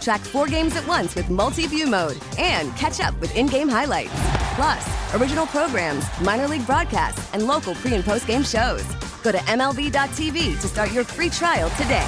Track four games at once with multi view mode and catch up with in game highlights. Plus, original programs, minor league broadcasts, and local pre and post game shows. Go to MLB.tv to start your free trial today.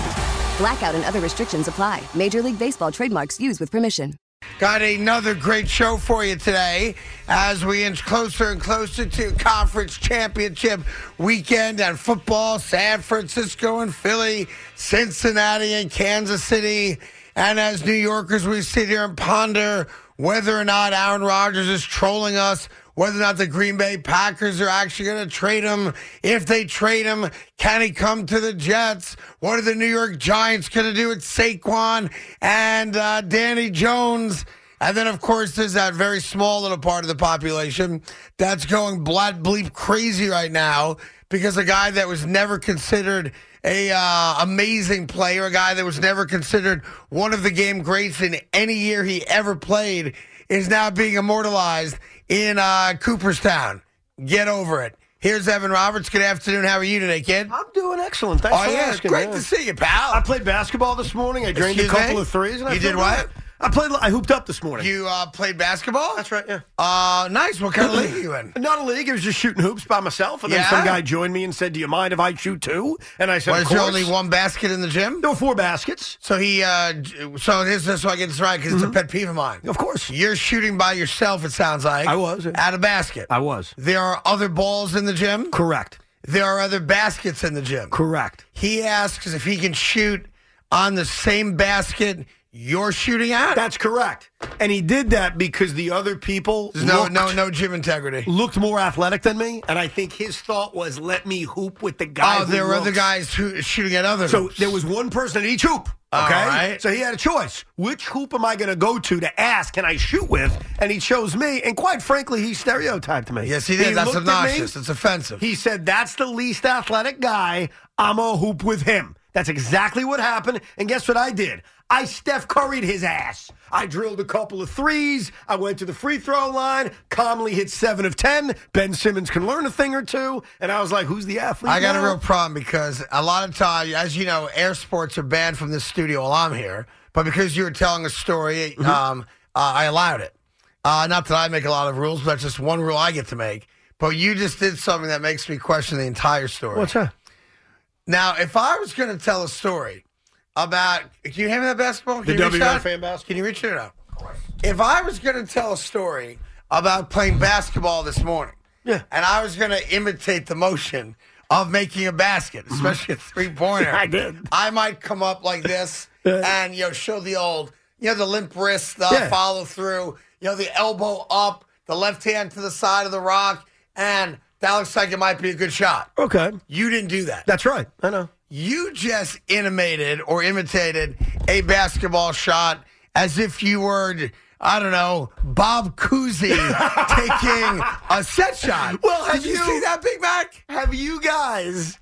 Blackout and other restrictions apply. Major League Baseball trademarks used with permission. Got another great show for you today as we inch closer and closer to conference championship weekend and football. San Francisco and Philly, Cincinnati and Kansas City. And as New Yorkers, we sit here and ponder whether or not Aaron Rodgers is trolling us, whether or not the Green Bay Packers are actually going to trade him. If they trade him, can he come to the Jets? What are the New York Giants going to do with Saquon and uh, Danny Jones? And then, of course, there's that very small little part of the population that's going black bleep crazy right now because a guy that was never considered a uh, amazing player, a guy that was never considered one of the game greats in any year he ever played, is now being immortalized in uh, Cooperstown. Get over it. Here's Evan Roberts. Good afternoon. How are you today, kid? I'm doing excellent. Thanks oh, for yeah, asking. Great man. to see you, pal. I played basketball this morning. I drained Excuse a couple me? of threes. And I You feel did what? good. I played. I hooped up this morning. You uh, played basketball? That's right. Yeah. Uh, nice. What kind of league are you in? Not a league. I was just shooting hoops by myself, and then Yeah? some guy joined me and said, "Do you mind if I shoot too?" And I said, Was "Of there only one basket in the gym? There were four baskets. So he, uh, so this is so I get this right because it's a pet peeve of mine. Mm-hmm. Of course. You're shooting by yourself. It sounds like I was, yeah. at a basket. I was. There are other balls in the gym. Correct. There are other baskets in the gym. Correct. He asks if he can shoot on the same basket you're shooting at. That's correct. And he did that because the other people There's no looked, no no gym integrity. looked more athletic than me, and I think his thought was, "Let me hoop with the guy." Oh, there were other guys who shooting at other. So there was one person at each hoop. Okay. right. So he had a choice. Which hoop am I going to go to to ask, can I shoot with? And he chose me. And quite frankly, he stereotyped me. Yes, he did. That's looked at me, obnoxious. It's offensive. He said, That's the least athletic guy. I'm a hoop with him. That's exactly what happened. And guess what I did? I Steph Curried his ass. I drilled a couple of threes. I went to the free throw line, calmly hit seven of 10. Ben Simmons can learn a thing or two. And I was like, Who's the athlete? I got a real problem because a lot of time, as you know, air sports are banned from this studio while I'm here. But because you were telling a story, Mm-hmm. um, uh, I allowed it. Uh, not that I make a lot of rules, but that's just one rule I get to make. But you just did something that makes me question the entire story. What's that? Now, if I was going to tell a story about, can you hand me that basketball? Can The you reach WFAN basketball? Can you reach it out? If I was going to tell a story about playing basketball this morning, Yeah. and I was going to imitate the motion of making a basket, mm-hmm. especially a three pointer, I did. I might come up like this and you know show the old, you know, the limp wrist, the Yeah. follow through, you know, the elbow up, the left hand to the side of the rock, and that looks like it might be a good shot. Okay. You didn't do that. That's right. I know. You just imitated or imitated a basketball shot as if you were, I don't know, Bob Cousy taking a set shot. Well, have you, you- see that, Big Mac? Have you guys,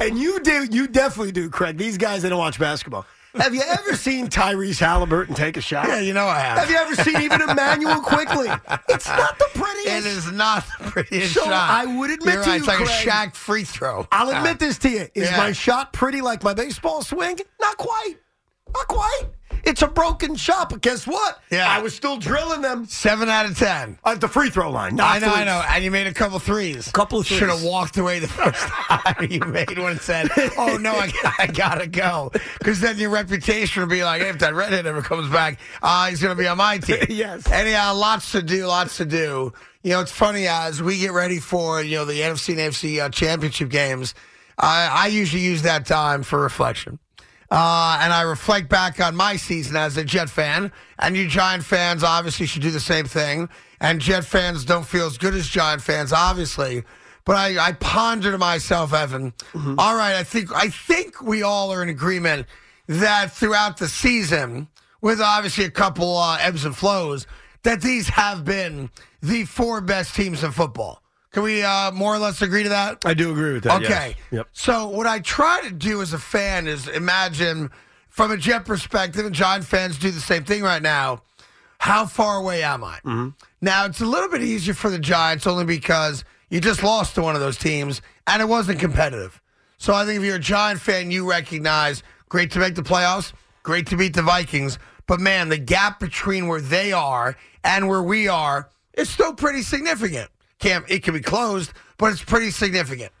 and you do, you definitely do, Craig. These guys, they don't watch basketball. Have you ever seen Tyrese Halliburton take a shot? Yeah, you know I have. Have you ever seen even Immanuel Quickley? It's not the prettiest. It is not the prettiest So, shot. I would admit You're to right. you, it's like Craig- a Shaq free throw. I'll admit this to you. Is Yeah. my shot pretty like my baseball swing? Not quite. Not quite. It's a broken shot, but guess what? Yeah. I was still drilling them Seven out of ten. at the free throw line. I know, I know. And you made a couple threes. A Couple of threes. Should have walked away the first time you made one and said, "Oh no, I, I gotta go," because then your reputation would be like, hey, "If that redhead ever comes back, uh, he's gonna be on my team." Yes. Anyhow, lots to do, lots to do. You know, it's funny as we get ready for you know the NFC and AFC uh, championship games. I, I usually use that time for reflection. Uh, and I reflect back on my season as a Jet fan, and you Giant fans obviously should do the same thing. And Jet fans don't feel as good as Giant fans, obviously. But I, I ponder to myself, Evan. all right, I think I think we all are in agreement that throughout the season, with obviously a couple uh, ebbs and flows, that these have been the four best teams in football. Can we uh, more or less agree to that? I do agree with that. Okay. yes. Yep. So what I try to do as a fan is imagine from a Jet perspective, and Giant fans do the same thing right now. How far away am I? Mm-hmm. Now it's a little bit easier for the Giants only because you just lost to one of those teams and it wasn't competitive. So I think if you're a Giant fan, you recognize great to make the playoffs, great to beat the Vikings, but man, the gap between where they are and where we are is still pretty significant. Can't it can be closed, but it's pretty significant.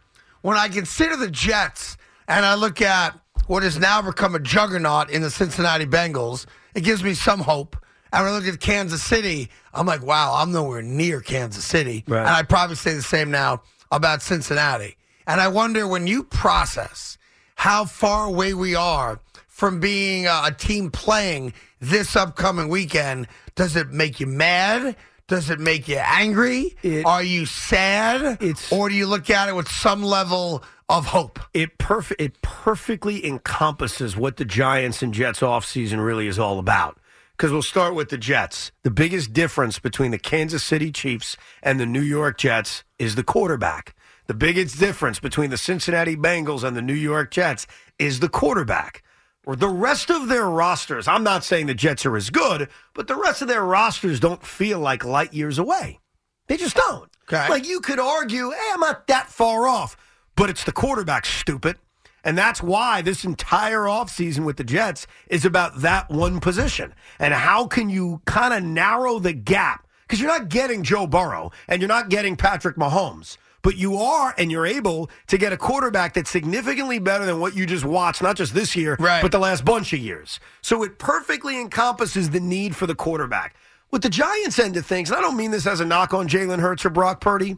When I consider the Jets and I look at what has now become a juggernaut in the Cincinnati Bengals, it gives me some hope. And when I look at Kansas City, I'm like, wow, I'm nowhere near Kansas City. Right. And I probably say the same now about Cincinnati. And I wonder when you process how far away we are from being a team playing this upcoming weekend, does it make you mad? Does it make you angry? It- Are you sad? It's- or do you look at it with some level of hope? It perf- it perfectly encompasses what the Giants and Jets offseason really is all about. Because we'll start with the Jets. The biggest difference between the Kansas City Chiefs and the New York Jets is the quarterback. The biggest difference between the Cincinnati Bengals and the New York Jets is the quarterback. Or the rest of their rosters, I'm not saying the Jets are as good, but the rest of their rosters don't feel like light years away. They just don't. Okay. Like you could argue, hey, I'm not that far off, but it's the quarterback, stupid. And that's why this entire offseason with the Jets is about that one position. And how can you kind of narrow the gap? Because you're not getting Joe Burrow and you're not getting Patrick Mahomes. But you are, and you're able to get a quarterback that's significantly better than what you just watched, not just this year, Right. but the last bunch of years. So it perfectly encompasses the need for the quarterback. With the Giants end of things, and I don't mean this as a knock on Jalen Hurts or Brock Purdy,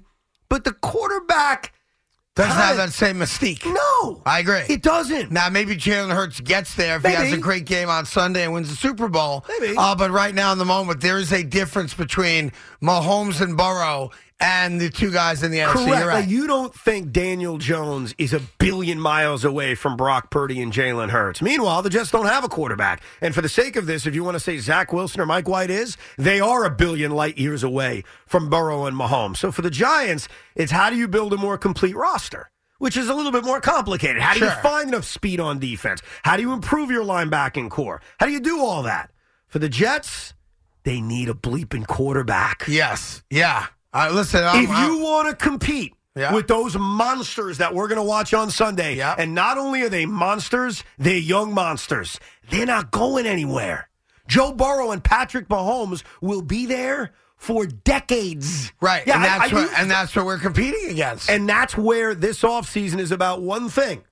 but the quarterback Doesn't have that same mystique. No, I agree. It doesn't. Now, maybe Jalen Hurts gets there if he has a great game on Sunday and wins the Super Bowl. Maybe. Uh, but right now, in the moment, there is a difference between Mahomes and Burrow and the two guys in the NFC. Correct. Right. You don't think Daniel Jones is a billion miles away from Brock Purdy and Jalen Hurts. Meanwhile, the Jets don't have a quarterback. And for the sake of this, if you want to say Zach Wilson or Mike White is, they are a billion light years away from Burrow and Mahomes. So for the Giants, it's how do you build a more complete roster? Which is a little bit more complicated. How do you find enough speed on defense? How do you improve your linebacking core? How do you do all that? For the Jets, they need a bleeping quarterback. yes. Yeah. Uh, listen, I'm, if you want to compete Yeah. with those monsters that we're going to watch on Sunday, Yeah. and not only are they monsters, they're young monsters. They're not going anywhere. Joe Burrow and Patrick Mahomes will be there for decades. right, Yeah, and that's I what, and that's what we're competing against. and that's where this offseason is about one thing.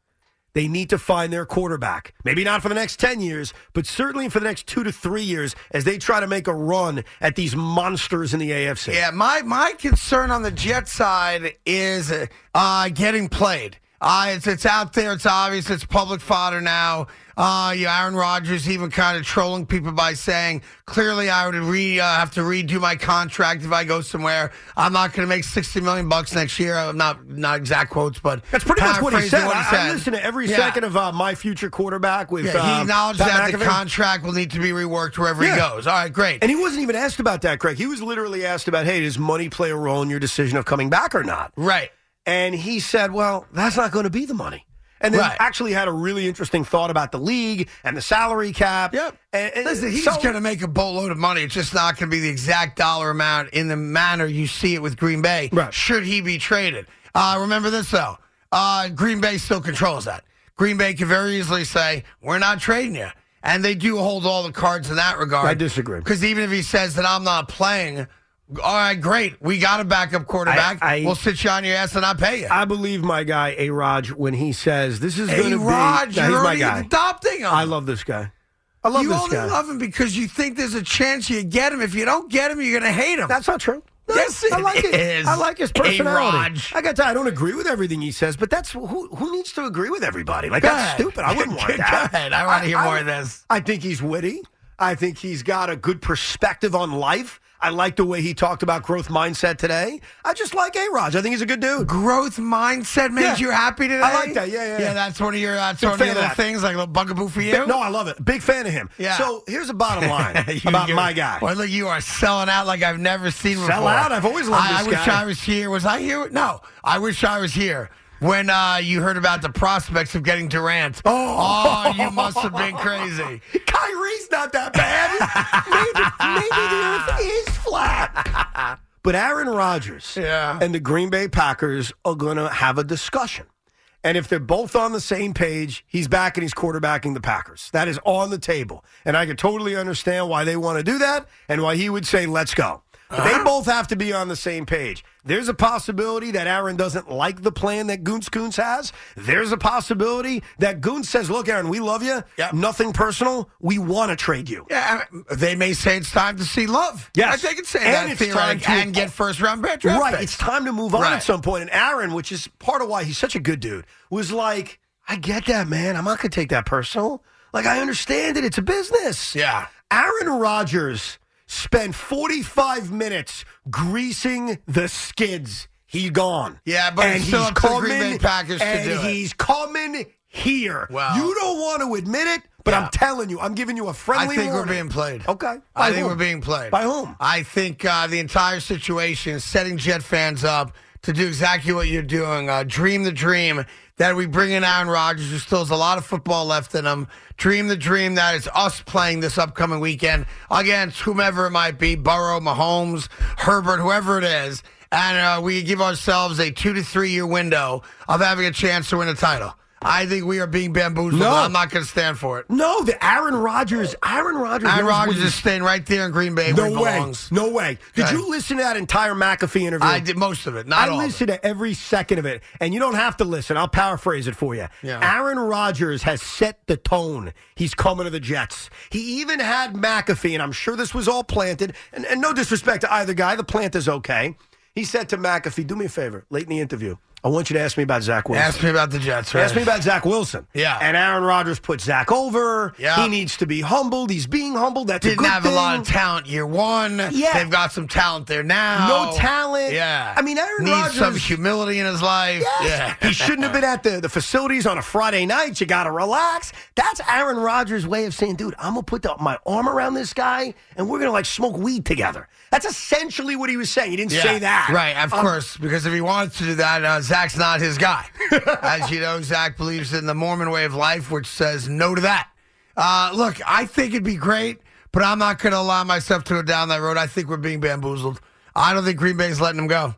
They need to find their quarterback. Maybe not for the next 10 years, but certainly for the next two to three years as they try to make a run at these monsters in the AFC. Yeah, my my concern on the Jet side is uh, getting played. Uh, it's it's out there. It's obvious. It's public fodder now. Uh, you Aaron Rodgers even kind of trolling people by saying, "Clearly, I would re uh, have to redo my contract if I go somewhere. I'm not going to make sixty million bucks next year. I'm not not exact quotes, but That's pretty much what he said. what I, I listen to every Yeah. second of uh, my future quarterback with. Yeah, he uh, acknowledged that the contract will need to be reworked wherever Yeah. he goes. All right, great. And he wasn't even asked about that, Craig. He was literally asked about, hey, does money play a role in your decision of coming back or not? right. And he said, well, that's not going to be the money. And then Right. actually had a really interesting thought about the league and the salary cap. Yep. And, and Listen, he's so- going to make a boatload of money. It's just not going to be the exact dollar amount in the manner you see it with Green Bay. Right. Should he be traded? Uh, remember this though. Uh, Green Bay still controls that. Green Bay can very easily say, "We're not trading you," and they do hold all the cards in that regard. I disagree. because even if he says that I'm not playing, all right, great, we got a backup quarterback. I- I- we'll sit you on your ass and not pay you. I believe my guy, A-Rodge, when he says this is going to be. Raj, Nah, you're my guy. adopting him. I love this guy. I love you this only love him because you think there's a chance you get him. If you don't get him, you're going to hate him. That's not true. Yes, I like it. I like his personality. I got to. I don't agree with everything he says, but that's who who needs to agree with everybody. Like Go that's ahead. stupid. I wouldn't want that. Go ahead. I wanna hear more of this. I think he's witty. I think he's got a good perspective on life. I like the way he talked about growth mindset today. I just like A-Rodge. I think he's a good dude. Growth mindset made Yeah. you happy today. I like that. Yeah, yeah, yeah. Yeah, that's one of your that's Big one of your little things, like a little bugaboo for you. No, I love it. Big fan of him. Yeah. So here's the bottom line about my guy. Well, look, you are selling out like I've never seen Sell before. out? I've always loved I, this I wish. I was here. Was I here? No, I wish I was here when uh, you heard about the prospects of getting Durant. Oh. you must have been crazy. Kyrie's not that bad. maybe, maybe the earth is flat. But Aaron Rodgers Yeah. and the Green Bay Packers are going to have a discussion. And if they're both on the same page, he's back and he's quarterbacking the Packers. That is on the table. And I can totally understand why they want to do that and why he would say, let's go. But they uh-huh. both have to be on the same page. There's a possibility that Aaron doesn't like the plan that Gutekunst has. There's a possibility that Goons says, look, Aaron, we love you. Yep. Nothing personal. We want to trade you. Yeah, they may say it's time to see love. Yes. they can say And that it's time to- and get first round draft right. picks. It's time to move on Right. at some point. And Aaron, which is part of why he's such a good dude, was like, I get that, man. I'm not going to take that personal. Like, I understand it. It's a business. Yeah. Aaron Rodgers spent 45 minutes greasing the skids. He's gone. Yeah, but and he's up to the coming, Green Bay to and he's coming here. Well- you don't want to admit it, but Yeah. I'm telling you, I'm giving you a friendly I think we're being played. Okay. I By think whom? we're being played. By whom? I think uh, the entire situation is setting Jet fans up to do exactly what you're doing. Uh, dream the dream that we bring in Aaron Rodgers, who still has a lot of football left in him. Dream the dream that it's us playing this upcoming weekend against whomever it might be Burrow, Mahomes, Herbert, whoever it is. And uh, we give ourselves a two to three year window of having a chance to win a title. I think we are being bamboozled. No. I'm not going to stand for it. No, the Aaron Rodgers. Aaron Rodgers. Aaron Rodgers is staying right there in Green Bay No way. belongs. No way. Did Okay. you listen to that entire McAfee interview? I did most of it, not I all. of it. listened to every second of it, and you don't have to listen. I'll paraphrase it for you. Yeah. Aaron Rodgers has set the tone. He's coming to the Jets. He even had McAfee, and I'm sure this was all planted. And, and no disrespect to either guy, the plant is okay. He said to McAfee, "Do me a favor, late in the interview. I want you to ask me about Zach Wilson. Ask me about the Jets. Right? Ask me about Zach Wilson. Yeah. And Aaron Rodgers put Zach over. Yeah. He needs to be humbled. He's being humbled. That's a Didn't good have thing. a lot of talent year one. Yeah. They've got some talent there now. No talent. Yeah. I mean, Aaron needs some humility in his life. Yes. Yeah. he shouldn't have been at the, the facilities on a Friday night. You got to relax. That's Aaron Rodgers' way of saying, dude, I'm going to put the, my arm around this guy and we're going to like smoke weed together. That's essentially what he was saying. He didn't Yeah. say that. Right, of Um, course, because if he wanted to do that, uh, Zach's not his guy. As you know, Zach believes in the Mormon way of life, which says no to that. Uh, look, I think it'd be great, but I'm not going to allow myself to go down that road. I think we're being bamboozled. I don't think Green Bay's letting him go.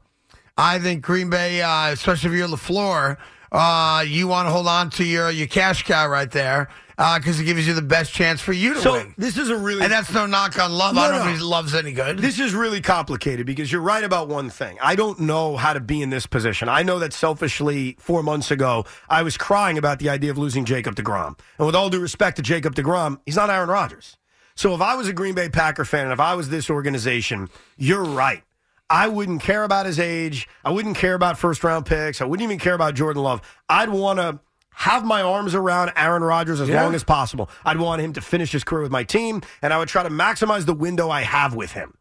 I think Green Bay, uh, especially if you're LaFleur, uh, you want to hold on to your, your cash cow right there Uh, because it gives you the best chance for you to So win. this is a really. And that's no knock on love. No, I don't no. know if his love's any good. This is really complicated because you're right about one thing. I don't know how to be in this position. I know that selfishly, four months ago, I was crying about the idea of losing Jacob DeGrom. And with all due respect to Jacob DeGrom, he's not Aaron Rodgers. So if I was a Green Bay Packer fan and if I was this organization, you're right. I wouldn't care about his age. I wouldn't care about first round picks. I wouldn't even care about Jordan Love. I'd want to have my arms around Aaron Rodgers as Yeah. long as possible. I'd want him to finish his career with my team, and I would try to maximize the window I have with him.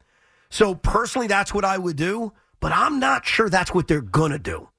So personally, that's what I would do, but I'm not sure that's what they're going to do.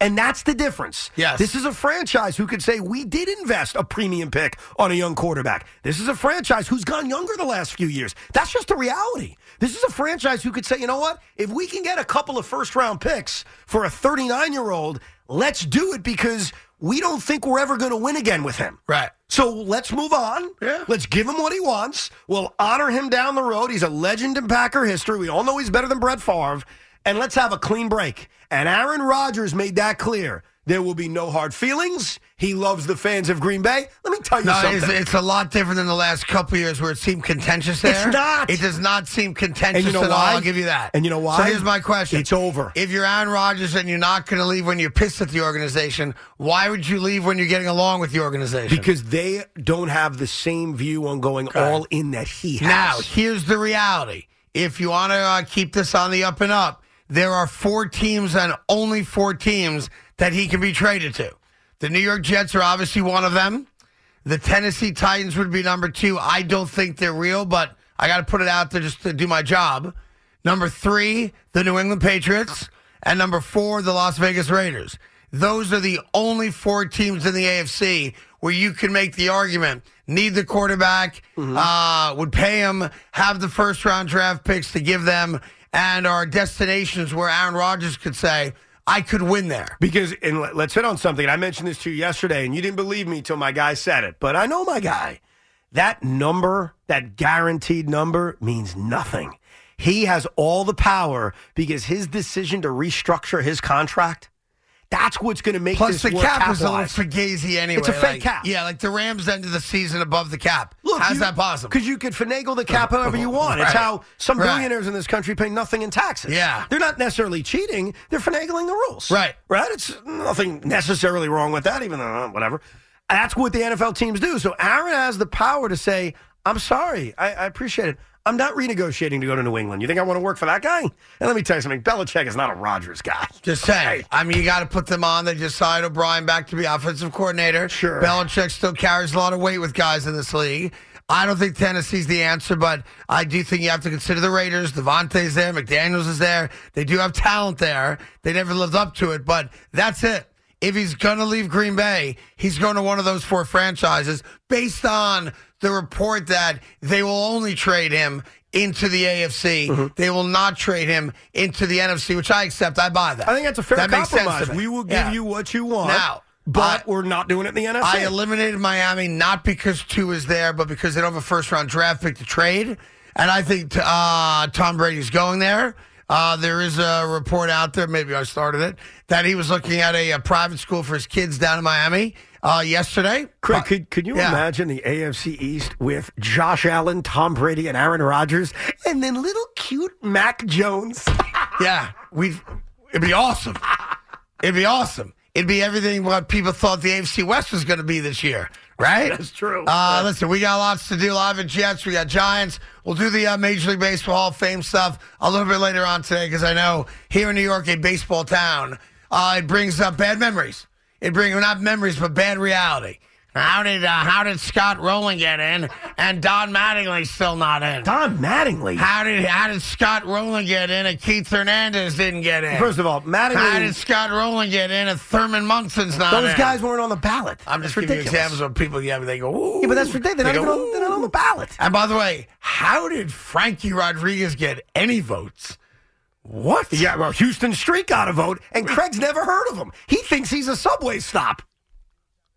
And that's the difference. Yes. This is a franchise who could say, we did invest a premium pick on a young quarterback. This is a franchise who's gone younger the last few years. That's just the reality. This is a franchise who could say, you know what? If we can get a couple of first round picks for a 39 year old, let's do it because we don't think we're ever going to win again with him. Right. So let's move on. Yeah. Let's give him what he wants. We'll honor him down the road. He's a legend in Packer history. We all know he's better than Brett Favre. And let's have a clean break. And Aaron Rodgers made that clear. There will be no hard feelings. He loves the fans of Green Bay. Let me tell you No, something. it's, it's a lot different than the last couple of years where it seemed contentious there. It's not. It does not seem contentious And you know at all. why? I'll give you that. And you know why? So here's my question. It's over. If you're Aaron Rodgers and you're not going to leave when you're pissed at the organization, why would you leave when you're getting along with the organization? because they don't have the same view on going all in that he has. now, here's the reality. if you want to uh, keep this on the up and up, there are four teams and only four teams that he can be traded to. The New York Jets are obviously one of them. The Tennessee Titans would be number two. I don't think they're real, but I got to put it out there just to do my job. Number three, the New England Patriots. And number four, the Las Vegas Raiders. Those are the only four teams in the AFC where you can make the argument need the quarterback, uh, would pay him, have the first round draft picks to give them, and are destinations where Aaron Rodgers could say, I could win there. Because, and let- let's hit on something. I mentioned this to you yesterday, and you didn't believe me till my guy said it. But I know my guy. That number, that guaranteed number, means nothing. He has all the power because his decision to restructure his contract, that's what's going to make Plus, this the cap is a little fugazi anyway. It's a fake like- cap. Yeah, like the Rams ended the season above the cap. Look, How's you- that possible? Because you could finagle the cap however you want. It's how some Right. billionaires in this country pay nothing in taxes. Yeah. They're not necessarily cheating, they're finagling the rules. Right. Right? It's nothing necessarily wrong with that, even though, uh, whatever. That's what the NFL teams do. So Aaron has the power to say, I'm sorry. I, I appreciate it. I'm not renegotiating to go to New England. You think I want to work for that guy? And let me tell you something. Belichick is not a Rodgers guy. Just saying. I mean, you got to put them on. They just signed O'Brien back to be offensive coordinator. Sure. Belichick still carries a lot of weight with guys in this league. I don't think Tennessee's the answer, but I do think you have to consider the Raiders. Davante's there. McDaniels is there. They do have talent there. They never lived up to it, but that's it. If he's going to leave Green Bay, he's going to one of those four franchises based on the report that they will only trade him into the AFC. Mm-hmm. They will not trade him into the NFC, which I accept. I buy that. I think that's a fair that makes sense to compromise. We will give Yeah. you what you want. Now, but I- we're not doing it in the NFC. I eliminated Miami not because Tua is there, but because they don't have a first round draft pick to trade. And I think uh, Tom Brady's going there. Uh, there is a report out there, maybe I started it, that he was looking at a, a private school for his kids down in Miami uh, yesterday. Craig, Uh, could, could you yeah. imagine the AFC East with Josh Allen, Tom Brady, and Aaron Rodgers, and then little cute Mac Jones? Yeah, we. It'd be awesome. It'd be awesome. It'd be everything what people thought the AFC West was going to be this year, right? That's true. Uh, listen, we got lots to do. Live at Jets, we got Giants. We'll do the uh, Major League Baseball Hall of Fame stuff a little bit later on today because I know here in New York, a baseball town, uh, it brings up bad memories. It brings not memories, but bad reality. How did uh, how did Scott Rolen get in and Don Mattingly's still not in? Don Mattingly. How did how did Scott Rolen get in and Keith Hernandez didn't get in? First of all, Mattingly- How did Scott Rolen get in and Thurman Munson's not in? Those in? guys weren't on the ballot. I'm just giving you examples of people. Yeah, they go. Ooh. Yeah, but that's ridiculous. They're They not, go, even on, they're not on the ballot. And by the way, how did Frankie Rodriguez get any votes? What? Yeah, well, Huston Street got a vote, and Craig's never heard of him. He thinks he's a subway stop.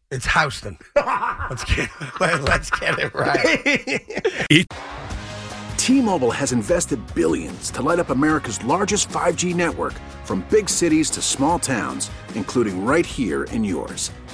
It's Houston. let's get let, let's get it right. T-Mobile has invested billions to light up America's largest 5G network from big cities to small towns, including right here in yours.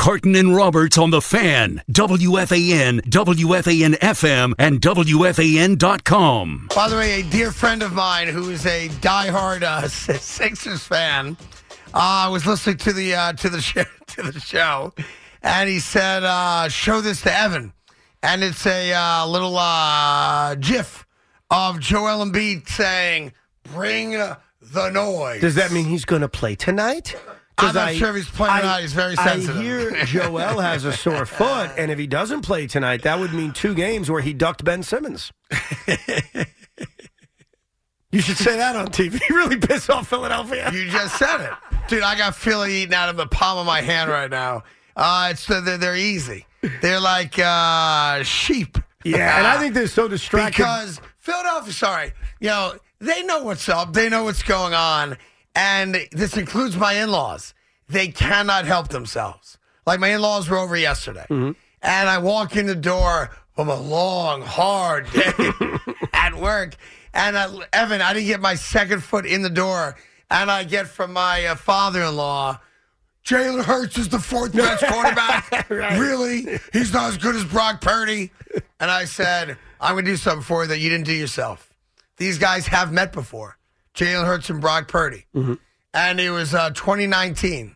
Carton and Roberts on the fan. WFAN, WFAN FM, and WFAN.com. By the way, a dear friend of mine who is a diehard uh, Sixers fan uh, was listening to the uh, to the show, to the show, and he said, uh, "Show this to Evan," and it's a uh, little uh, GIF of Joel Embiid saying, "Bring the noise." Does that mean he's going to play tonight? I'm not I- sure if he's playing or not. He's very sensitive. I hear Joel has a sore foot, and if he doesn't play tonight, that would mean two games where he ducked Ben Simmons. you should say that on TV. really piss off Philadelphia. You just said it, dude. I got Philly eating out of the palm of my hand right now. Uh, it's they're, they're easy. They're like uh, sheep. Yeah, and I think they're so distracted. because Philadelphia. Sorry, you know they know what's up. They know what's going on, and this includes my in-laws. They cannot help themselves. Like my in-laws were over yesterday, and I walk in the door from a long, hard day at work, and I, Evan, I didn't get my second foot in the door, and I get from my uh, father-in-law. Jalen Hurts is the fourth best quarterback. Really? He's not as good as Brock Purdy. And I said, I'm going to do something for you that you didn't do yourself. These guys have met before Jalen Hurts and Brock Purdy. And it was uh, 2019.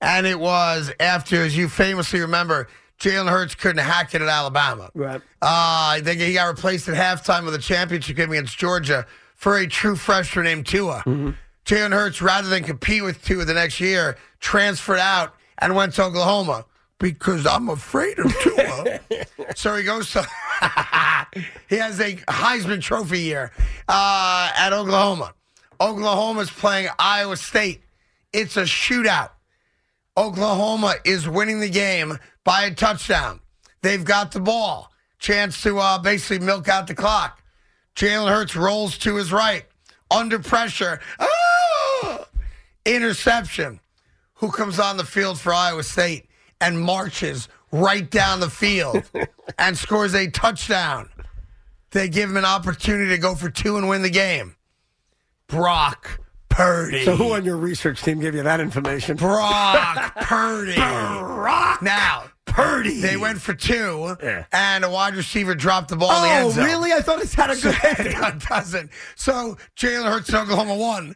And it was after, as you famously remember, Jalen Hurts couldn't hack it at Alabama. Right. Uh, I think he got replaced at halftime of the championship game against Georgia for a true freshman named Tua. Jalen Hurts, rather than compete with Tua the next year, transferred out and went to Oklahoma because I'm afraid of Tua. so he goes to. he has a Heisman Trophy year uh, at Oklahoma. Oklahoma's playing Iowa State. It's a shootout. Oklahoma is winning the game by a touchdown. They've got the ball. Chance to uh, basically milk out the clock. Jalen Hurts rolls to his right. Under pressure. Ah! Interception. Who comes on the field for Iowa State and marches right down the field and scores a touchdown? They give him an opportunity to go for two and win the game. Brock Purdy. So who on your research team gave you that information? Brock Purdy. Brock Now, Purdy. they went for two, Yeah. and a wide receiver dropped the ball in the end Oh, zone. really? I thought it had a good ending. it doesn't. So Jalen Hurts Oklahoma won,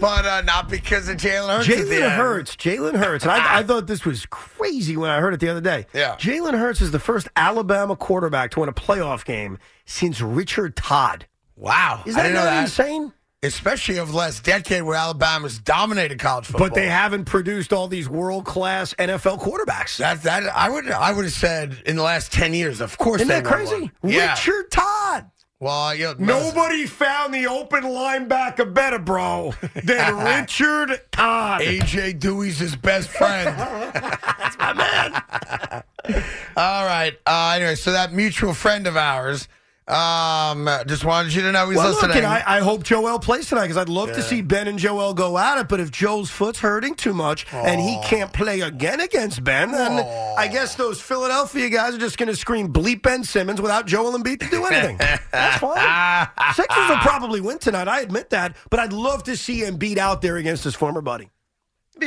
but uh, not because of Jalen Hurts. Jalen. Hurts. Jalen Hurts. And I, I thought this was crazy when I heard it the other day. Yeah. Jalen Hurts is the first Alabama quarterback to win a playoff game since Richard Todd. Wow, Is that not that. insane? Especially of the last decade where Alabama's dominated college football. But they haven't produced all these world class NFL quarterbacks. That that I would I would have said in the last ten years. Of course, Isn't they that crazy? Yeah. Richard Todd. Well, you know, Nobody found the open linebacker better, bro, than Richard Todd. AJ Duhe's his best friend. That's my man. All right. Uh, anyway, so that mutual friend of ours um, just wanted you to know he's Well, look, listening. and I, I hope Joel plays tonight because I'd love to see Ben and Joel go at it. But if Joel's foot's hurting too much and he can't play again against Ben, then I guess those Philadelphia guys are just going to scream bleep Ben Simmons without Joel Embiid to do anything. That's fine. Sixers will probably win tonight. I admit that. But I'd love to see Embiid out there against his former buddy.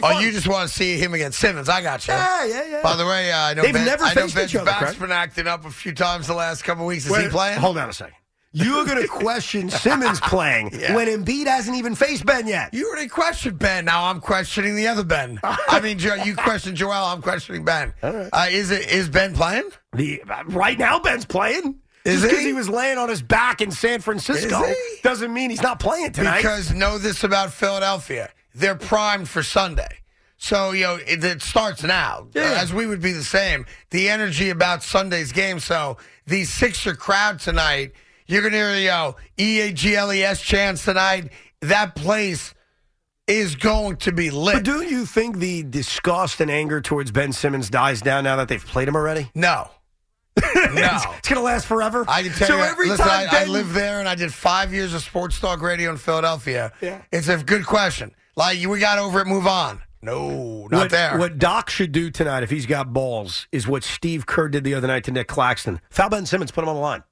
Oh, fun. you just want to see him against Simmons. I got you. Yeah, yeah, yeah. By the way, uh, I know, They've ben, never I know faced Ben's each other, back's been acting up a few times the last couple weeks. Is he playing? Hold on a second. You're going to question Simmons playing Yeah. when Embiid hasn't even faced Ben yet. You already questioned Ben. Now I'm questioning the other Ben. I mean, Joe, you questioned Joel. I'm questioning Ben. Uh, is it is Ben playing? The right now Ben's playing. Is Just because he? he was laying on his back in San Francisco doesn't mean he's not playing tonight. Because know this about Philadelphia, they're primed for Sunday. So you know it, it starts now. Yeah. As we would be the same. The energy about Sunday's game. So the Sixer crowd tonight, you're gonna hear you know E A G L E S chants tonight. That place is going to be lit. but do you think the disgust and anger towards Ben Simmons dies down now that they've played him already? no, no. It's going to last forever. I can tell so you. every listen, time I, I Ben, lived there and I did five years of sports talk radio in Philadelphia. Yeah. It's a good question. Like we got over it, move on. No, not what, there. What Doc should do tonight, if he's got balls, is what Steve Kerr did the other night to Nic Claxton. Foul Ben Simmons, put him on the line.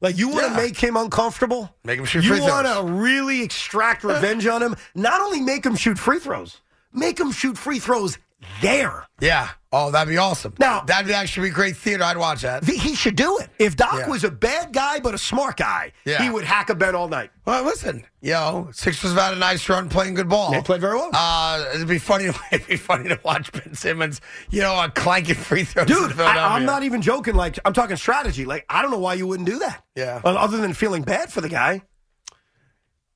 Like you want to Yeah. make him uncomfortable. Make him shoot You free throws. You want to really extract revenge on him. Not only make him shoot free throws, make him shoot free throws there. Yeah. Oh, that'd be awesome. Now- that'd actually be great theater. I'd watch that. Th- He should do it. If Doc Yeah. was a bad guy but a smart guy, Yeah. he would hack a Ben all night. Well, listen, yo, Sixers have had a nice run playing good ball. They played very well. Uh, it'd be funny. It'd be funny to watch Ben Simmons, you know, uh, clanking free throws. Dude. I, am not even joking. Like, I'm talking strategy. Like, I don't know why you wouldn't do that. Yeah. Other than feeling bad for the guy.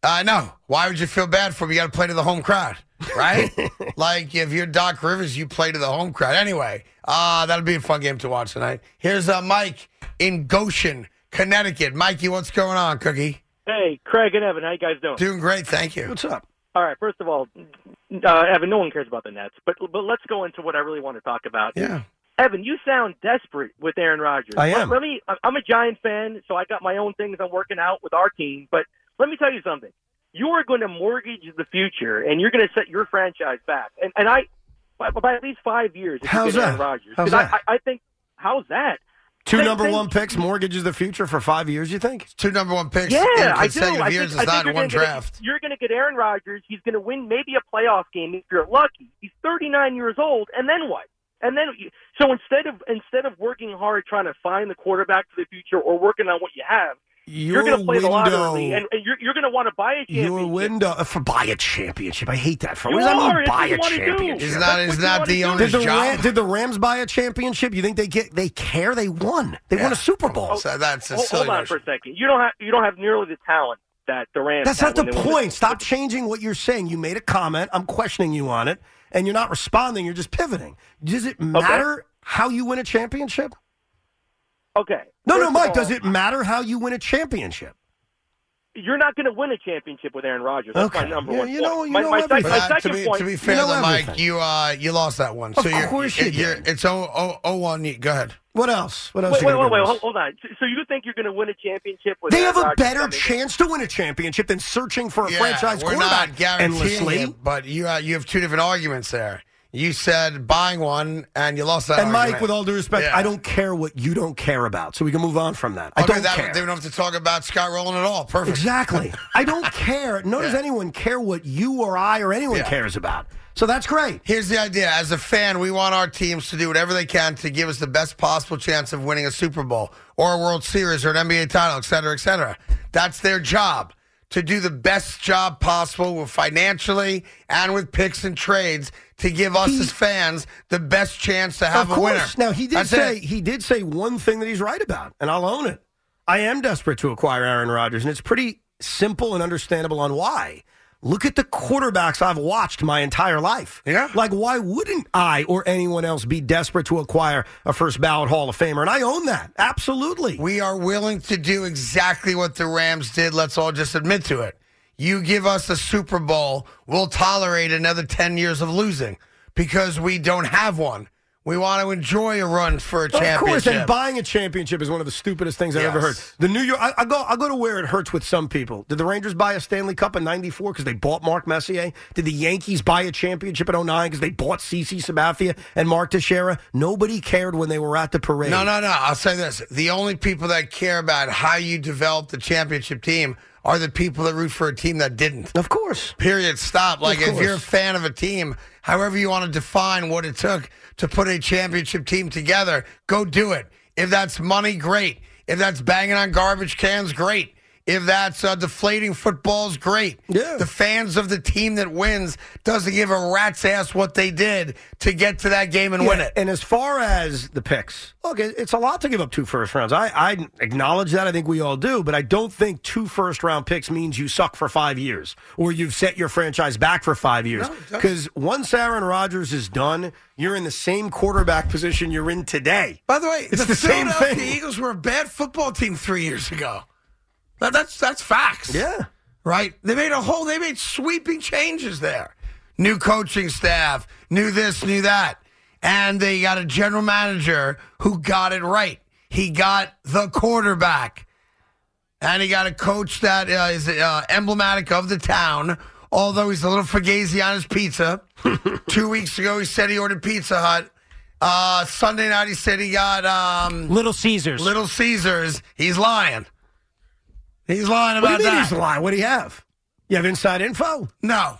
Uh, know. Why would you feel bad for him? You got to play to the home crowd, right? like if you're Doc Rivers, you play to the home crowd. Anyway, uh, that'll be a fun game to watch tonight. Here's uh, Mike in Goshen, Connecticut. Mikey, what's going on, Cookie? Hey, Craig and Evan, how you guys doing? Doing great, thank you. What's up? All right, first of all, uh, Evan, no one cares about the Nets, but but let's go into what I really want to talk about. Yeah. Evan, you sound desperate with Aaron Rodgers. I Let- am. Let, me. I- I'm a Giant fan, so I got my own things I'm working out with our team. But let me tell you something. You are going to mortgage the future, and you're going to set your franchise back. And and I, by, by at least five years. If How's that? Aaron Rodgers, How's 'Cause that? I, I, I think. How's that? Two They- number they- one picks mortgages the future for five years, you think? Two number one picks Yeah, in I do. consecutive I years think, is I think not you're one draft. Get, you're going to get Aaron Rodgers. He's going to win maybe a playoff game if you're lucky. He's 39 years old, and then what? And then so instead of instead of working hard trying to find the quarterback for the future or working on what you have, Your you're going to play the lottery, and, and you're, you're going to want to buy a championship. Your window uh, for buy a championship. I hate that. For what does that mean? Buy a you wanna do. championship. Is That's not what is you not the do. owner's Did the, job? Ram, did the Rams buy a championship? You think they get they care? They won. They won a Super Bowl. So that's a Hold, silly hold on notion. for a second. You don't have you don't have nearly the talent that the Rams. That's had not the they won point. Stop changing what you're saying. You made a comment. I'm questioning you on it, and you're not responding. You're just pivoting. Does it matter how you win a championship? Okay. No, First no, Mike. all, Does it matter how you win a championship? You're not going to win a championship with Aaron Rodgers. That's Okay. my number Yeah, one. you know- you my, know my, sec- everything. my But, uh, to second be point. to be fair, know though, Mike, you uh you lost that one. Of you're, course you you're, did. It's oh oh oh one. Go ahead. What else? What else? Wait, wait, wait, wait, hold, hold on. So, so you think you're going to win a championship with They Aaron have a Rodgers better coming in? chance to win a championship than searching for a Yeah, franchise we're quarterback not guaranteeing endlessly. it, but you uh, you have two different arguments there. You said buying one, and you lost that. And Mike, with all due respect, Yeah. I don't care what you don't care about, so we can move on from that. I Okay, don't that, care. They don't have to talk about Scott Rolen at all. Perfect. Exactly. I don't care. Nor does anyone care what you or I or anyone Yeah. cares about. So that's great. Here's the idea. As a fan, we want our teams to do whatever they can to give us the best possible chance of winning a Super Bowl or a World Series or an NBA title, et cetera, et cetera. That's their job to do the best job possible with financially and with picks and trades to give us He- as fans the best chance to have of a winner. Now he did That's say it. he did say one thing that he's right about, and I'll own it. I am desperate to acquire Aaron Rodgers, and it's pretty simple and understandable on why. Look at the quarterbacks I've watched my entire life. Yeah. Like, why wouldn't I or anyone else be desperate to acquire a first ballot Hall of Famer? And I own that. Absolutely. We are willing to do exactly what the Rams did. Let's all just admit to it. You give us a Super Bowl, we'll tolerate another 10 years of losing because we don't have one. We want to enjoy a run for a championship. Of course, and buying a championship is one of the stupidest things I've ever heard. The New York, I, I go, I go to where it hurts with some people. Did the Rangers buy a Stanley Cup in '94 because they bought Mark Messier? Did the Yankees buy a championship in 09 because they bought CC Sabathia and Mark Teixeira? Nobody cared when they were at the parade. No, no, no. I'll say this. The only people that care about how you develop the championship team are the people that root for a team that didn't. Of course. Period. Stop. Like, if you're a fan of a team, however you want to define what it took to put a championship team together, go do it. If that's money, great. If that's banging on garbage cans, great. If that's uh, deflating footballs, great. Yeah. The fans of the team that wins doesn't give a rat's ass what they did to get to that game and win it. And as far as the picks, look, it's a lot to give up two first rounds. I, I acknowledge that. I think we all do, but I don't think two first round picks means you suck for five years or you've set your franchise back for five years. No. Because once Aaron Rodgers is done, you're in the same quarterback position you're in today. By the way, It's the, the same thing. Eagles were a bad football team three years ago. That, that's that's facts. Yeah. right? They made a whole, they made sweeping changes there. New coaching staff, new this, new that. And they got a general manager who got it right. He got the quarterback. And he got a coach that uh, is uh, emblematic of the town, although he's a little fugazi on his pizza. Two weeks ago, he said he ordered Pizza Hut. Uh, Sunday night, he said he got um, Little Caesars. Little Caesars. He's lying. He's lying What about do you mean that. he's lying? What do you have? You have inside info? No.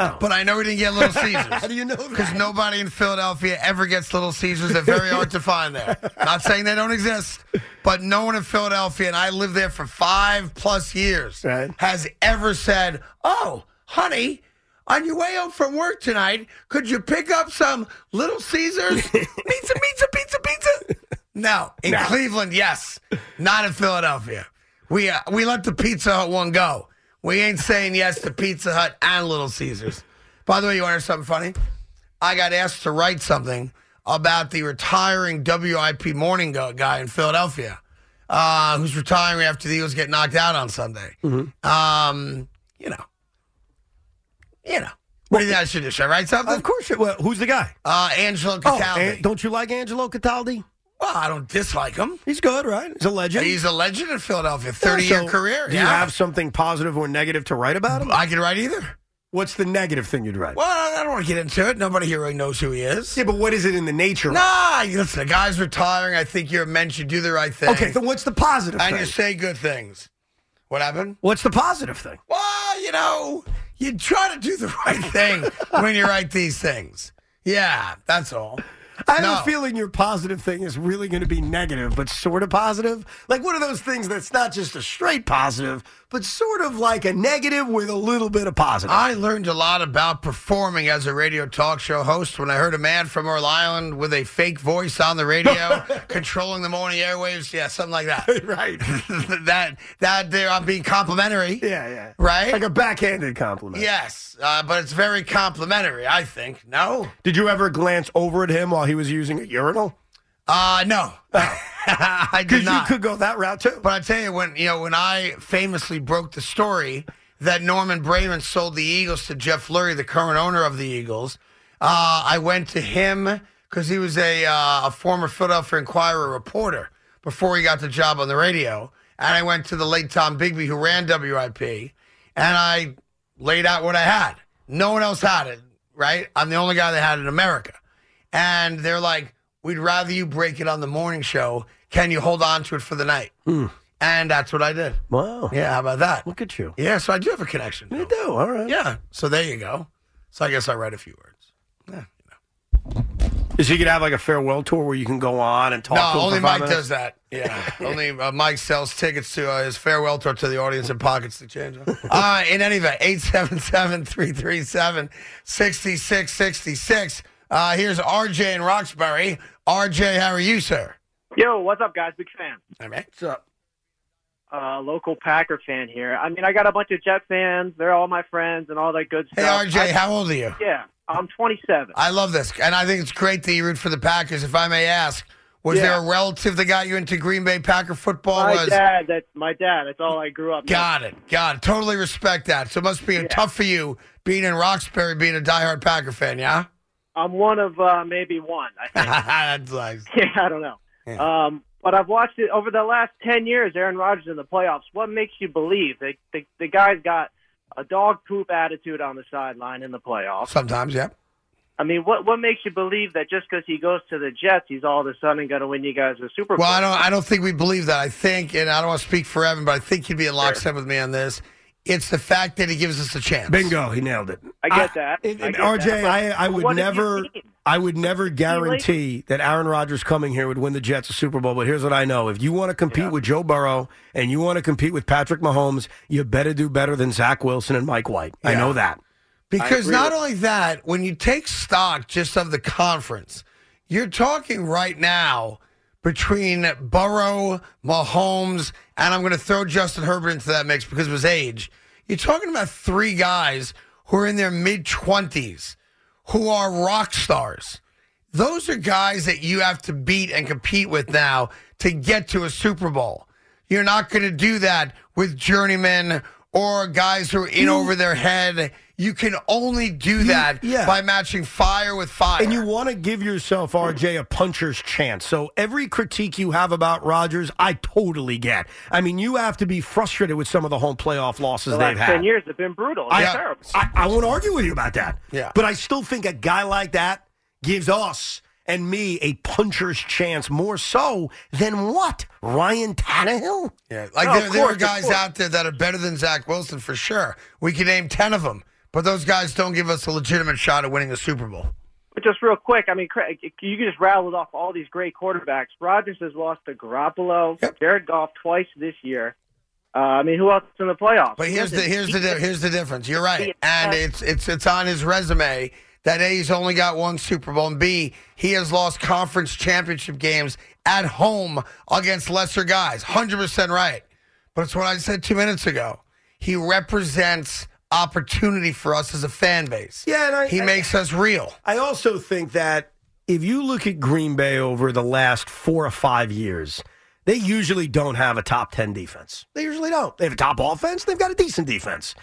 Oh. But I know he didn't get Little Caesars. How do you know? Because nobody in Philadelphia ever gets Little Caesars. They're very hard to find there. Not saying they don't exist, but no one in Philadelphia, and I lived there for five plus years, Right. has ever said, "Oh, honey." On your way home from work tonight, could you pick up some Little Caesars? pizza, pizza, pizza, pizza. No, in No. Cleveland, yes. Not in Philadelphia. We uh, we let the Pizza Hut one go. We ain't saying yes to Pizza Hut and Little Caesars. By the way, you want to hear something funny? I got asked to write something about the retiring WIP morning guy in Philadelphia, uh, who's retiring after the Eagles get knocked out on Sunday. Um, you know, you know. What do you think I should do? Should I write something? Of course. Well, who's the guy? Uh, Angelo Oh, Cataldi. don't you like Angelo Cataldi? Well, I don't dislike him. He's good, right? He's a legend. He's a legend in Philadelphia, Yeah, 30 year career. Do yeah. you have something positive or negative to write about him? I can write either. What's the negative thing you'd write? Well, I don't want to get into it. Nobody here really knows who he is. Yeah, but what is it in the nature? of Nah, listen, the guy's retiring. I think you're meant you do the right thing. Okay, so what's the positive and thing? you say good things. What happened? What's the positive thing? Well, you know, you try to do the right thing when you write these things. Yeah, that's all. I have No. a feeling your positive thing is really going to be negative, but sort of positive. Like one of those things that's not just a straight positive, but sort of like a negative with a little bit of positive. I learned a lot about performing as a radio talk show host when I heard a man from Rhode Island with a fake voice on the radio controlling the morning airwaves. Yeah, something like that. right. that that there, I'm being complimentary. Yeah, yeah. Right? Like a backhanded compliment. Yes, uh, but it's very complimentary. I think. No. Did you ever glance over at him while he was using a urinal? Uh no. I did Because you not. could go that route too. But I tell you, when you know, when I famously broke the story that Norman Braman sold the Eagles to Jeff Lurie, the current owner of the Eagles, uh, I went to him because he was a uh, a former Philadelphia Inquirer reporter before he got the job on the radio, and I went to the late Tom Bigby who ran WIP, and I laid out what I had. No one else had it, right? I'm the only guy that had it in America, and they're like, "We'd rather you break it on the morning show. Can you hold on to it for the night?" And that's what I did. Wow. Yeah, how about that? Look at you. Yeah, so I do have a connection. You do. All right. Yeah, so there you go. So I guess I write a few words. Yeah. you Is he gonna have like a farewell tour where you can go on and talk? to No, him only Mike minutes? does that. Yeah, only uh, Mike sells tickets to uh, his farewell tour to the audience and pockets to change. uh, in any event, 877-337-6666. Uh, here's RJ in Roxbury. RJ, how are you, sir? Yo, what's up, guys? Big fan. All right. What's up? Uh, local Packer fan here. I mean, I got a bunch of Jet fans. They're all my friends and all that good stuff. Hey, stuff. RJ, I- how old are you? Yeah, I'm 27. I love this, and I think it's great that you root for the Packers. If I may ask, was Yeah. there a relative that got you into Green Bay Packer football? my was dad. That's my dad. That's all I grew up. knowing. got it, got it. Totally respect that. So it must be tough for you being in Roxbury, being a diehard Packer fan. Yeah, I'm one of uh, maybe one. I think. nice. yeah, I don't know. Um, but I've watched it over the last 10 years. Aaron Rodgers in the playoffs. What makes you believe that the, the guy's got a dog poop attitude on the sideline in the playoffs? Sometimes, yeah. I mean, what what makes you believe that just because he goes to the Jets, he's all of a sudden going to win you guys a Super Bowl? Well, I don't. I don't think we believe that. I think, and I don't want to speak for Evan, but I think you'd be in lockstep with me on this. It's the fact that he gives us a chance. Bingo, he nailed it. I get that. And- I get RJ, that, I, I would what have you never. I would never guarantee that Aaron Rodgers coming here would win the Jets a Super Bowl. But here's what I know: if you want to compete with Joe Burrow and you want to compete with Patrick Mahomes, you better do better than Zach Wilson and Mike White. I know that. Because not only that, when you take stock just of the conference, you're talking right now between Burrow, Mahomes, and I'm going to throw Justin Herbert into that mix because of his age. You're talking about three guys who are in their mid 20s who are rock stars. Those are guys that you have to beat and compete with now to get to a Super Bowl. You're not going to do that with journeymen or guys who are in over their head. You can only do that yeah. by matching fire with fire. And you want to give yourself, RJ, a puncher's chance. So every critique you have about Rodgers, I totally get. I mean, you have to be frustrated with some of the home playoff losses the they've last had. 10 years have been brutal. It's I, terrible. I, I won't argue with you about that. Yeah. But I still think a guy like that gives us and me a puncher's chance more so than what? Ryan Tannehill? Yeah, like No, there, of there are guys out there that are better than Zach Wilson for sure. We can name ten of them, but those guys don't give us a legitimate shot at winning the Super Bowl. But just real quick, I mean, Craig, you can just rattled off all these great quarterbacks. Rodgers has lost to Garoppolo, Jared Goff twice this year. Uh, I mean, who else is in the playoffs? But here's the here's the here's the difference. You're right, and it's it's it's on his resume that A he's only got one Super Bowl, and B he has lost conference championship games at home against lesser guys. Hundred percent right. But it's what I said two minutes ago. He represents opportunity for us as a fan base. Yeah, and I, he I- makes us real. I also think that if you look at Green Bay over the last four or five years, they usually don't have a top 10 defense. They usually don't. They have a top offense, they've got a decent defense.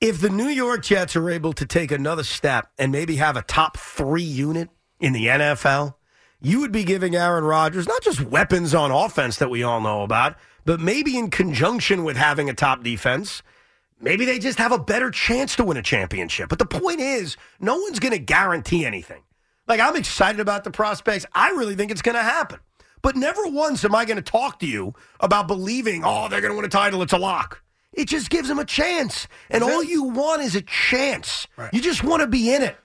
If the New York Jets are able to take another step and maybe have a top three unit in the NFL, you would be giving Aaron Rodgers not just weapons on offense that we all know about, but maybe in conjunction with having a top defense. Maybe they just have a better chance to win a championship. But the point is, no one's going to guarantee anything. Like, I'm excited about the prospects. I really think it's going to happen. But never once am I going to talk to you about believing, oh, they're going to win a title. It's a lock. It just gives them a chance. And all you want is a chance. You just want to be in it.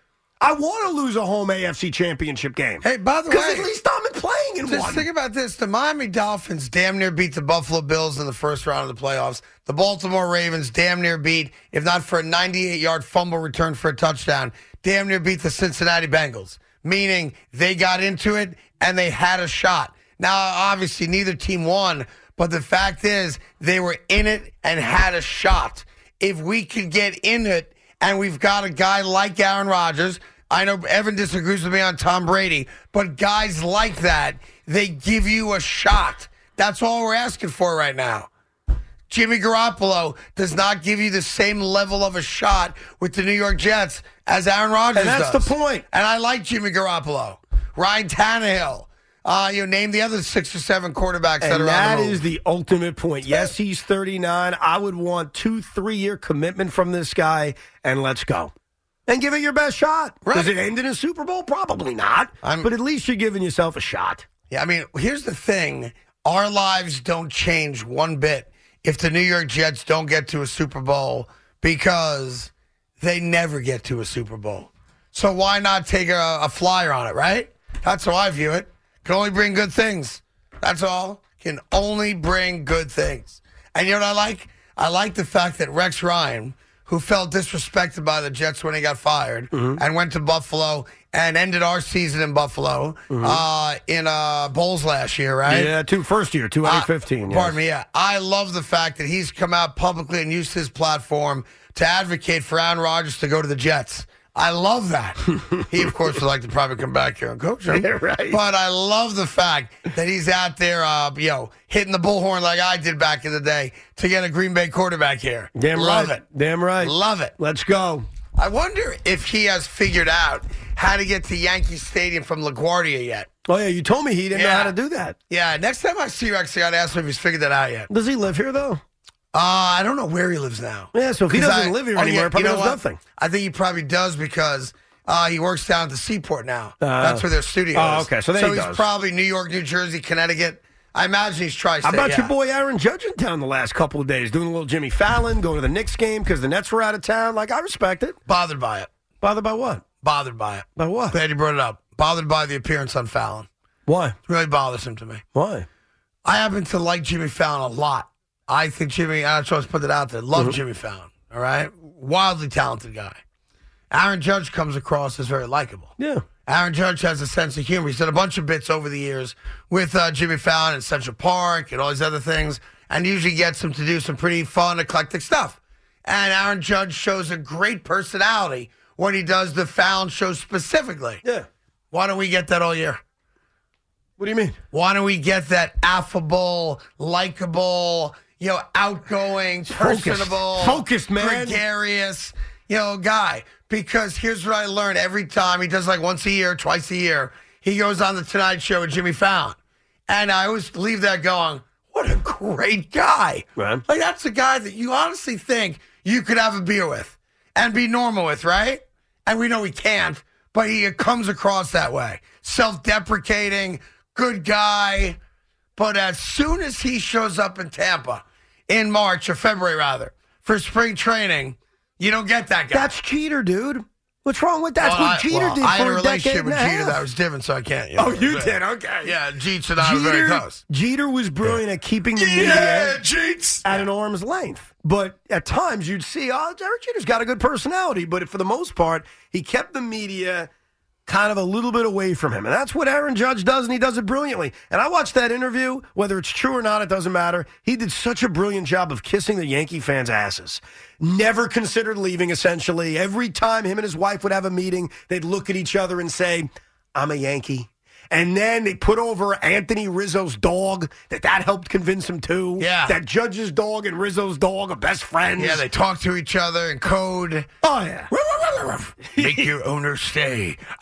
I want to lose a home AFC championship game. Hey, by the way. Because at least I'm playing in one. Just one. think about this: the Miami Dolphins damn near beat the Buffalo Bills in the first round of the playoffs. The Baltimore Ravens damn near beat, if not for a 98-yard fumble return for a touchdown, damn near beat the Cincinnati Bengals. Meaning they got into it and they had a shot. Now, obviously, neither team won, but the fact is they were in it and had a shot. If we could get in it, and we've got a guy like Aaron Rodgers. I know Evan disagrees with me on Tom Brady, but guys like that, they give you a shot. That's all we're asking for right now. Jimmy Garoppolo does not give you the same level of a shot with the New York Jets as Aaron Rodgers And that's does. the point. And I like Jimmy Garoppolo, Ryan Tannehill. Uh, you name the other six or seven quarterbacks that are that the is the ultimate point. Yes, he's 39. I would want two, three year commitment from this guy, and let's go. And give it your best shot. Does it end in a Super Bowl? Probably not. but at least you're giving yourself a shot. Yeah, I mean, here's the thing: our lives don't change one bit if the New York Jets don't get to a Super Bowl because they never get to a Super Bowl. So why not take a, a flyer on it, right? That's how I view it. Can only bring good things. That's all. Can only bring good things. And you know what I like? I like the fact that Rex Ryan, who felt disrespected by the Jets when he got fired, and went to Buffalo and ended our season in Buffalo uh, in uh, bowls last year, right? Yeah, two first year, 2015. yes. Pardon me. Yeah, I love the fact that he's come out publicly and used his platform to advocate for Aaron Rodgers to go to the Jets. I love that. he, of course, would like to probably come back here and coach him. Yeah, right. But I love the fact that he's out there, uh, you know, hitting the bullhorn like I did back in the day to get a Green Bay quarterback here. Damn love right. it. Damn right. Love it. Let's go. I wonder if he has figured out how to get to Yankee Stadium from LaGuardia yet. Oh, yeah, you told me he didn't know how to do that. Yeah, next time I see you, actually, I'd ask him if he's figured that out yet. Does he live here, though? Uh, I don't know where he lives now. Yeah, so if he doesn't I- live here oh, anymore, yeah, he probably you know knows nothing. I think he probably does because uh, he works down at the seaport now. Uh, That's where their studio is. oh, is. okay, so there so he he's does. probably New York, New Jersey, Connecticut. I imagine he's tri-state. How about yeah. your boy Aaron Judge in town the last couple of days, doing a little Jimmy Fallon, going to the Knicks game because the Nets were out of town? Like, I respect it. Bothered by it. Bothered by what? Bothered by it. By what? Glad you brought it up. Bothered by the appearance on Fallon. Why? It really bothers him to me. Why? I happen to like Jimmy Fallon a lot. I think Jimmy, I just put it out there, love Mhm. Jimmy Fallon. All right? Wildly talented guy. Aaron Judge comes across as very likable. Yeah. Aaron Judge has a sense of humor. He's done a bunch of bits over the years with uh, Jimmy Fallon and Central Park and all these other things, and usually gets him to do some pretty fun, eclectic stuff. And Aaron Judge shows a great personality when he does the Fallon show specifically. Yeah. Why don't we get that all year? What do you mean? Why don't we get that affable, likable, you know, outgoing, personable, Focused, man. gregarious, you know, guy? Because here's what I learned every time he does like once a year, twice a year. He goes on the Tonight Show with Jimmy Fallon, and I always leave that going. What a great guy! Right. Like that's a guy that you honestly think you could have a beer with and be normal with, right? And we know he can't, but he comes across that way. Self-deprecating, good guy. But as soon as he shows up in Tampa in March or February rather for spring training, You don't get that guy. That's Jeter, dude. What's wrong with that? that's Well, what I- Jeter well, did I had for a a decade relationship with Jeter that was different, so I can't. Oh, you did? Okay. Yeah, Jeets and I were very Jeter, close. Jeter was brilliant at keeping the media at an arm's length. But at times you'd see, oh, Derek Jeter's got a good personality. But for the most part, he kept the media kind of a little bit away from him. And that's what Aaron Judge does, and he does it brilliantly. And I watched that interview, whether it's true or not, it doesn't matter. He did such a brilliant job of kissing the Yankee fans' asses. Never considered leaving, essentially. Every time him and his wife would have a meeting, they'd look at each other and say, I'm a Yankee. And then they put over Anthony Rizzo's dog. That that helped convince him too. Yeah. That Judge's dog and Rizzo's dog are best friends. Yeah, they talk to each other in code. Oh yeah. Make your owner stay.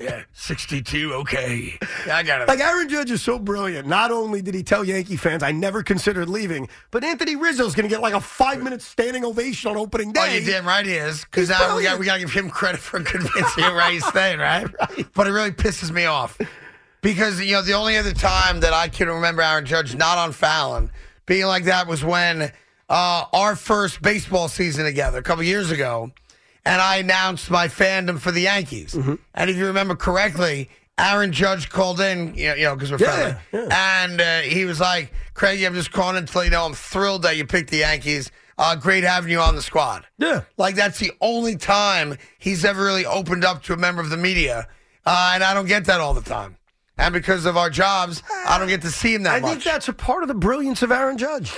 yeah, 62, okay. Yeah, I got it. Like Aaron Judge is so brilliant. Not only did he tell Yankee fans, "I never considered leaving," but Anthony Rizzo's going to get like a five-minute standing ovation on opening day. Oh, you damn right he is. Because we got we got to give him credit for convincing him right he's staying, right? But it really pisses me off. Because, you know, the only other time that I can remember Aaron Judge not on Fallon being like that was when uh, our first baseball season together a couple years ago, and I announced my fandom for the Yankees. Mm-hmm. And if you remember correctly, Aaron Judge called in, you know, you know, because we're Yeah, friendly, and uh, he was like, "Craigie, I'm just calling in to let you know I'm thrilled that you picked the Yankees. Uh, great having you on the squad." Yeah. Like that's the only time he's ever really opened up to a member of the media, uh, and I don't get that all the time. And because of our jobs, I don't get to see him that I much. I think that's a part of the brilliance of Aaron Judge.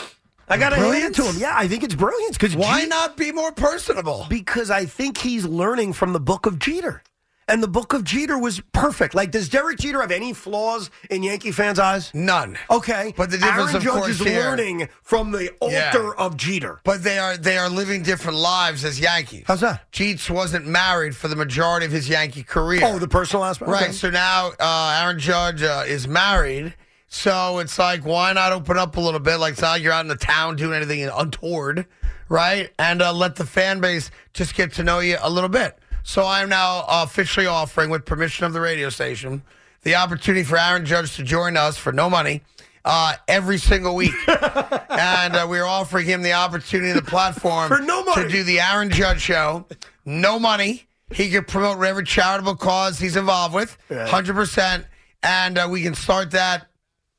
I got to hand it to him. Yeah, I think it's brilliance because Why not be more personable? Because I think he's learning from the book of Jeter. And the book of Jeter was perfect. Like, does Derek Jeter have any flaws in Yankee fans' eyes? None. Okay. But the difference, Aaron of Judge course, is here- learning from the Yeah. altar of Jeter. But they are they are living different lives as Yankees. How's that? Jeets wasn't married for the majority of his Yankee career. Oh, the personal aspect? Right. Okay. So now uh, Aaron Judge uh, is married. So it's like, why not open up a little bit? Like, it's not like you're out in the town doing anything untoward, right? And uh, let the fan base just get to know you a little bit. So I'm now officially offering, with permission of the radio station, the opportunity for Aaron Judge to join us for no money. Uh, every single week, and uh, we're offering him the opportunity, the platform For no money. to do the Aaron Judge show. No money. He can promote whatever charitable cause he's involved with, hundred percent, and uh, we can start that.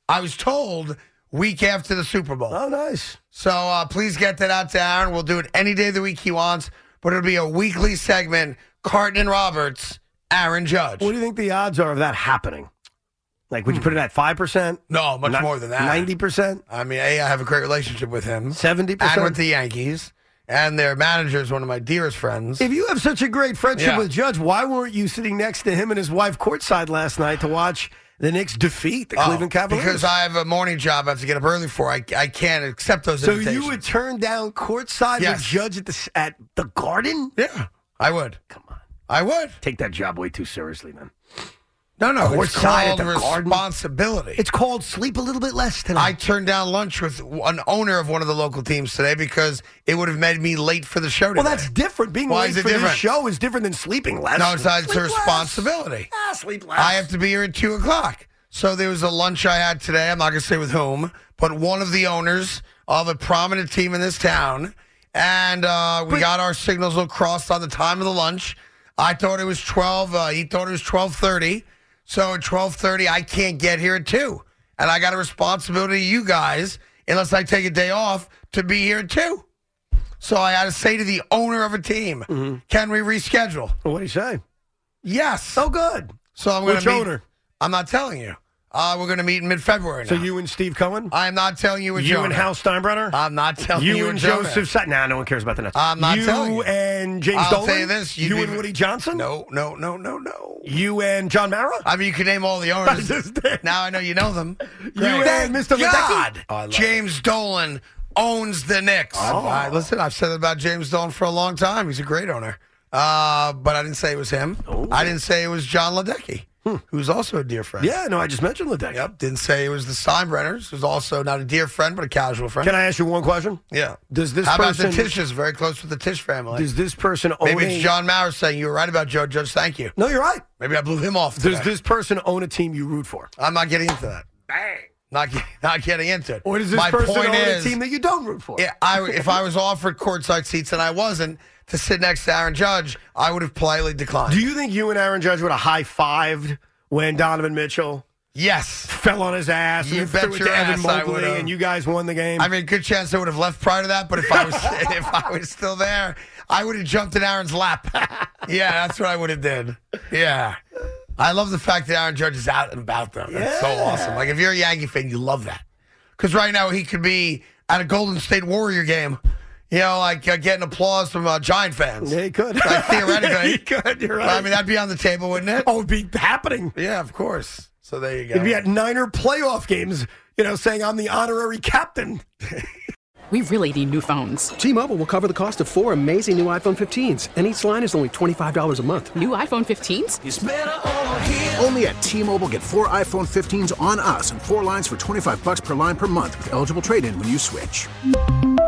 I was told week after the Super Bowl. Oh, nice. So uh, please get that out to Aaron. We'll do it any day of the week he wants, but it'll be a weekly segment. Carton and Roberts, Aaron Judge. What do you think the odds are of that happening? Like, would you put it at 5%? No, much more than that. 90%? I mean, A, I have a great relationship with him. 70%? And with the Yankees. And their manager is one of my dearest friends. If you have such a great friendship Yeah. with Judge, why weren't you sitting next to him and his wife courtside last night to watch the Knicks defeat the Oh, Cleveland Cavaliers? Because I have a morning job I have to get up early for. I, I can't accept those so you would turn down courtside Yes. with Judge at the at the Garden? Yeah, I would. Come on, I would. take that job way too seriously, man. No, no. It's Courtside at called the Garden? responsibility. It's called sleep a little bit less tonight. I turned down lunch with an owner of one of the local teams today because it would have made me late for the show today. well, that's different. Being Why late is it for this show is different than sleeping less. No, it's not. It's a Sleep less. responsibility. Ah, sleep less. I have to be here at two o'clock. So there was a lunch I had today. I'm not going to say with whom, but one of the owners of a prominent team in this town, and uh, we But- got our signals all crossed on the time of the lunch. I thought it was twelve. Uh, he thought it was twelve thirty. So at twelve thirty, I can't get here at two, and I got a responsibility to you guys, unless I take a day off, to be here at two. So I had to say to the owner of a team, Mm-hmm. "Can we reschedule?" Well, what do you say? Yes. So good. So I'm going to owner? I'm not telling you. Uh, we're going to meet in mid-February. So now. you and Steve Cohen? I'm not telling you. Which you owner. and Hal Steinbrenner? I'm not telling you. you and which. Joseph Sutton. Nah, no one cares about the Nets. I'm not you telling you. and James I'll Dolan? tell you this. you'd You and Woody Johnson? No, no, no, no, no. You and John Mara? I mean, you can name all the I owners. just did. now I know you know them. You Great. and Mr. God, Ledecky? James Dolan owns the Knicks. Oh. I- listen, I've said about James Dolan for a long time. He's a great owner. Uh, but I didn't say it was him. I didn't say it was Jon Ledecky, who's also a dear friend. Hmm. Yeah, no, I just mentioned Ledecky. Yep. Didn't say it was the Steinbrenners, who's also not a dear friend, but a casual friend. Can I ask you one question? Yeah. Does this How about person the Tisches? Very close with the Tisch family. does this person own Maybe a- it's John Mara saying you were right about Joe Judge. Thank you. No, you're right. Maybe I blew him off. Does this person own a team you root for? I'm not getting into that. Bang. Not get, not getting into it. Or does this My person point own is, a team that you don't root for? Yeah, I, if I was offered courtside seats and I wasn't to sit next to Aaron Judge, I would have politely declined. Do you think you and Aaron Judge would have high fived when Donovan Mitchell yes. fell on his ass You and bet your to Evan ass I and you guys won the game? I mean, good chance I would have left prior to that, but if I was if I was still there, I would have jumped in Aaron's lap. yeah, that's what I would have did. Yeah. I love the fact that Aaron Judge is out and about though. That's so awesome. Like if you're a Yankee fan, you love that. Because right now he could be at a Golden State Warrior game, you know, like uh, getting applause from uh, Giant fans. yeah, he could. Like theoretically, he could. You're right. I mean, that'd be on the table, wouldn't it? oh, it'd be happening. Yeah, of course. So there you go. It'd be at Niner playoff games, you know, saying I'm the honorary captain. We really need new phones. T-Mobile will cover the cost of four amazing new iPhone 15s, and each line is only $25 a month. New iPhone 15s? Only at T-Mobile get four iPhone 15s on us and four lines for 25 bucks per line per month with eligible trade-in when you switch.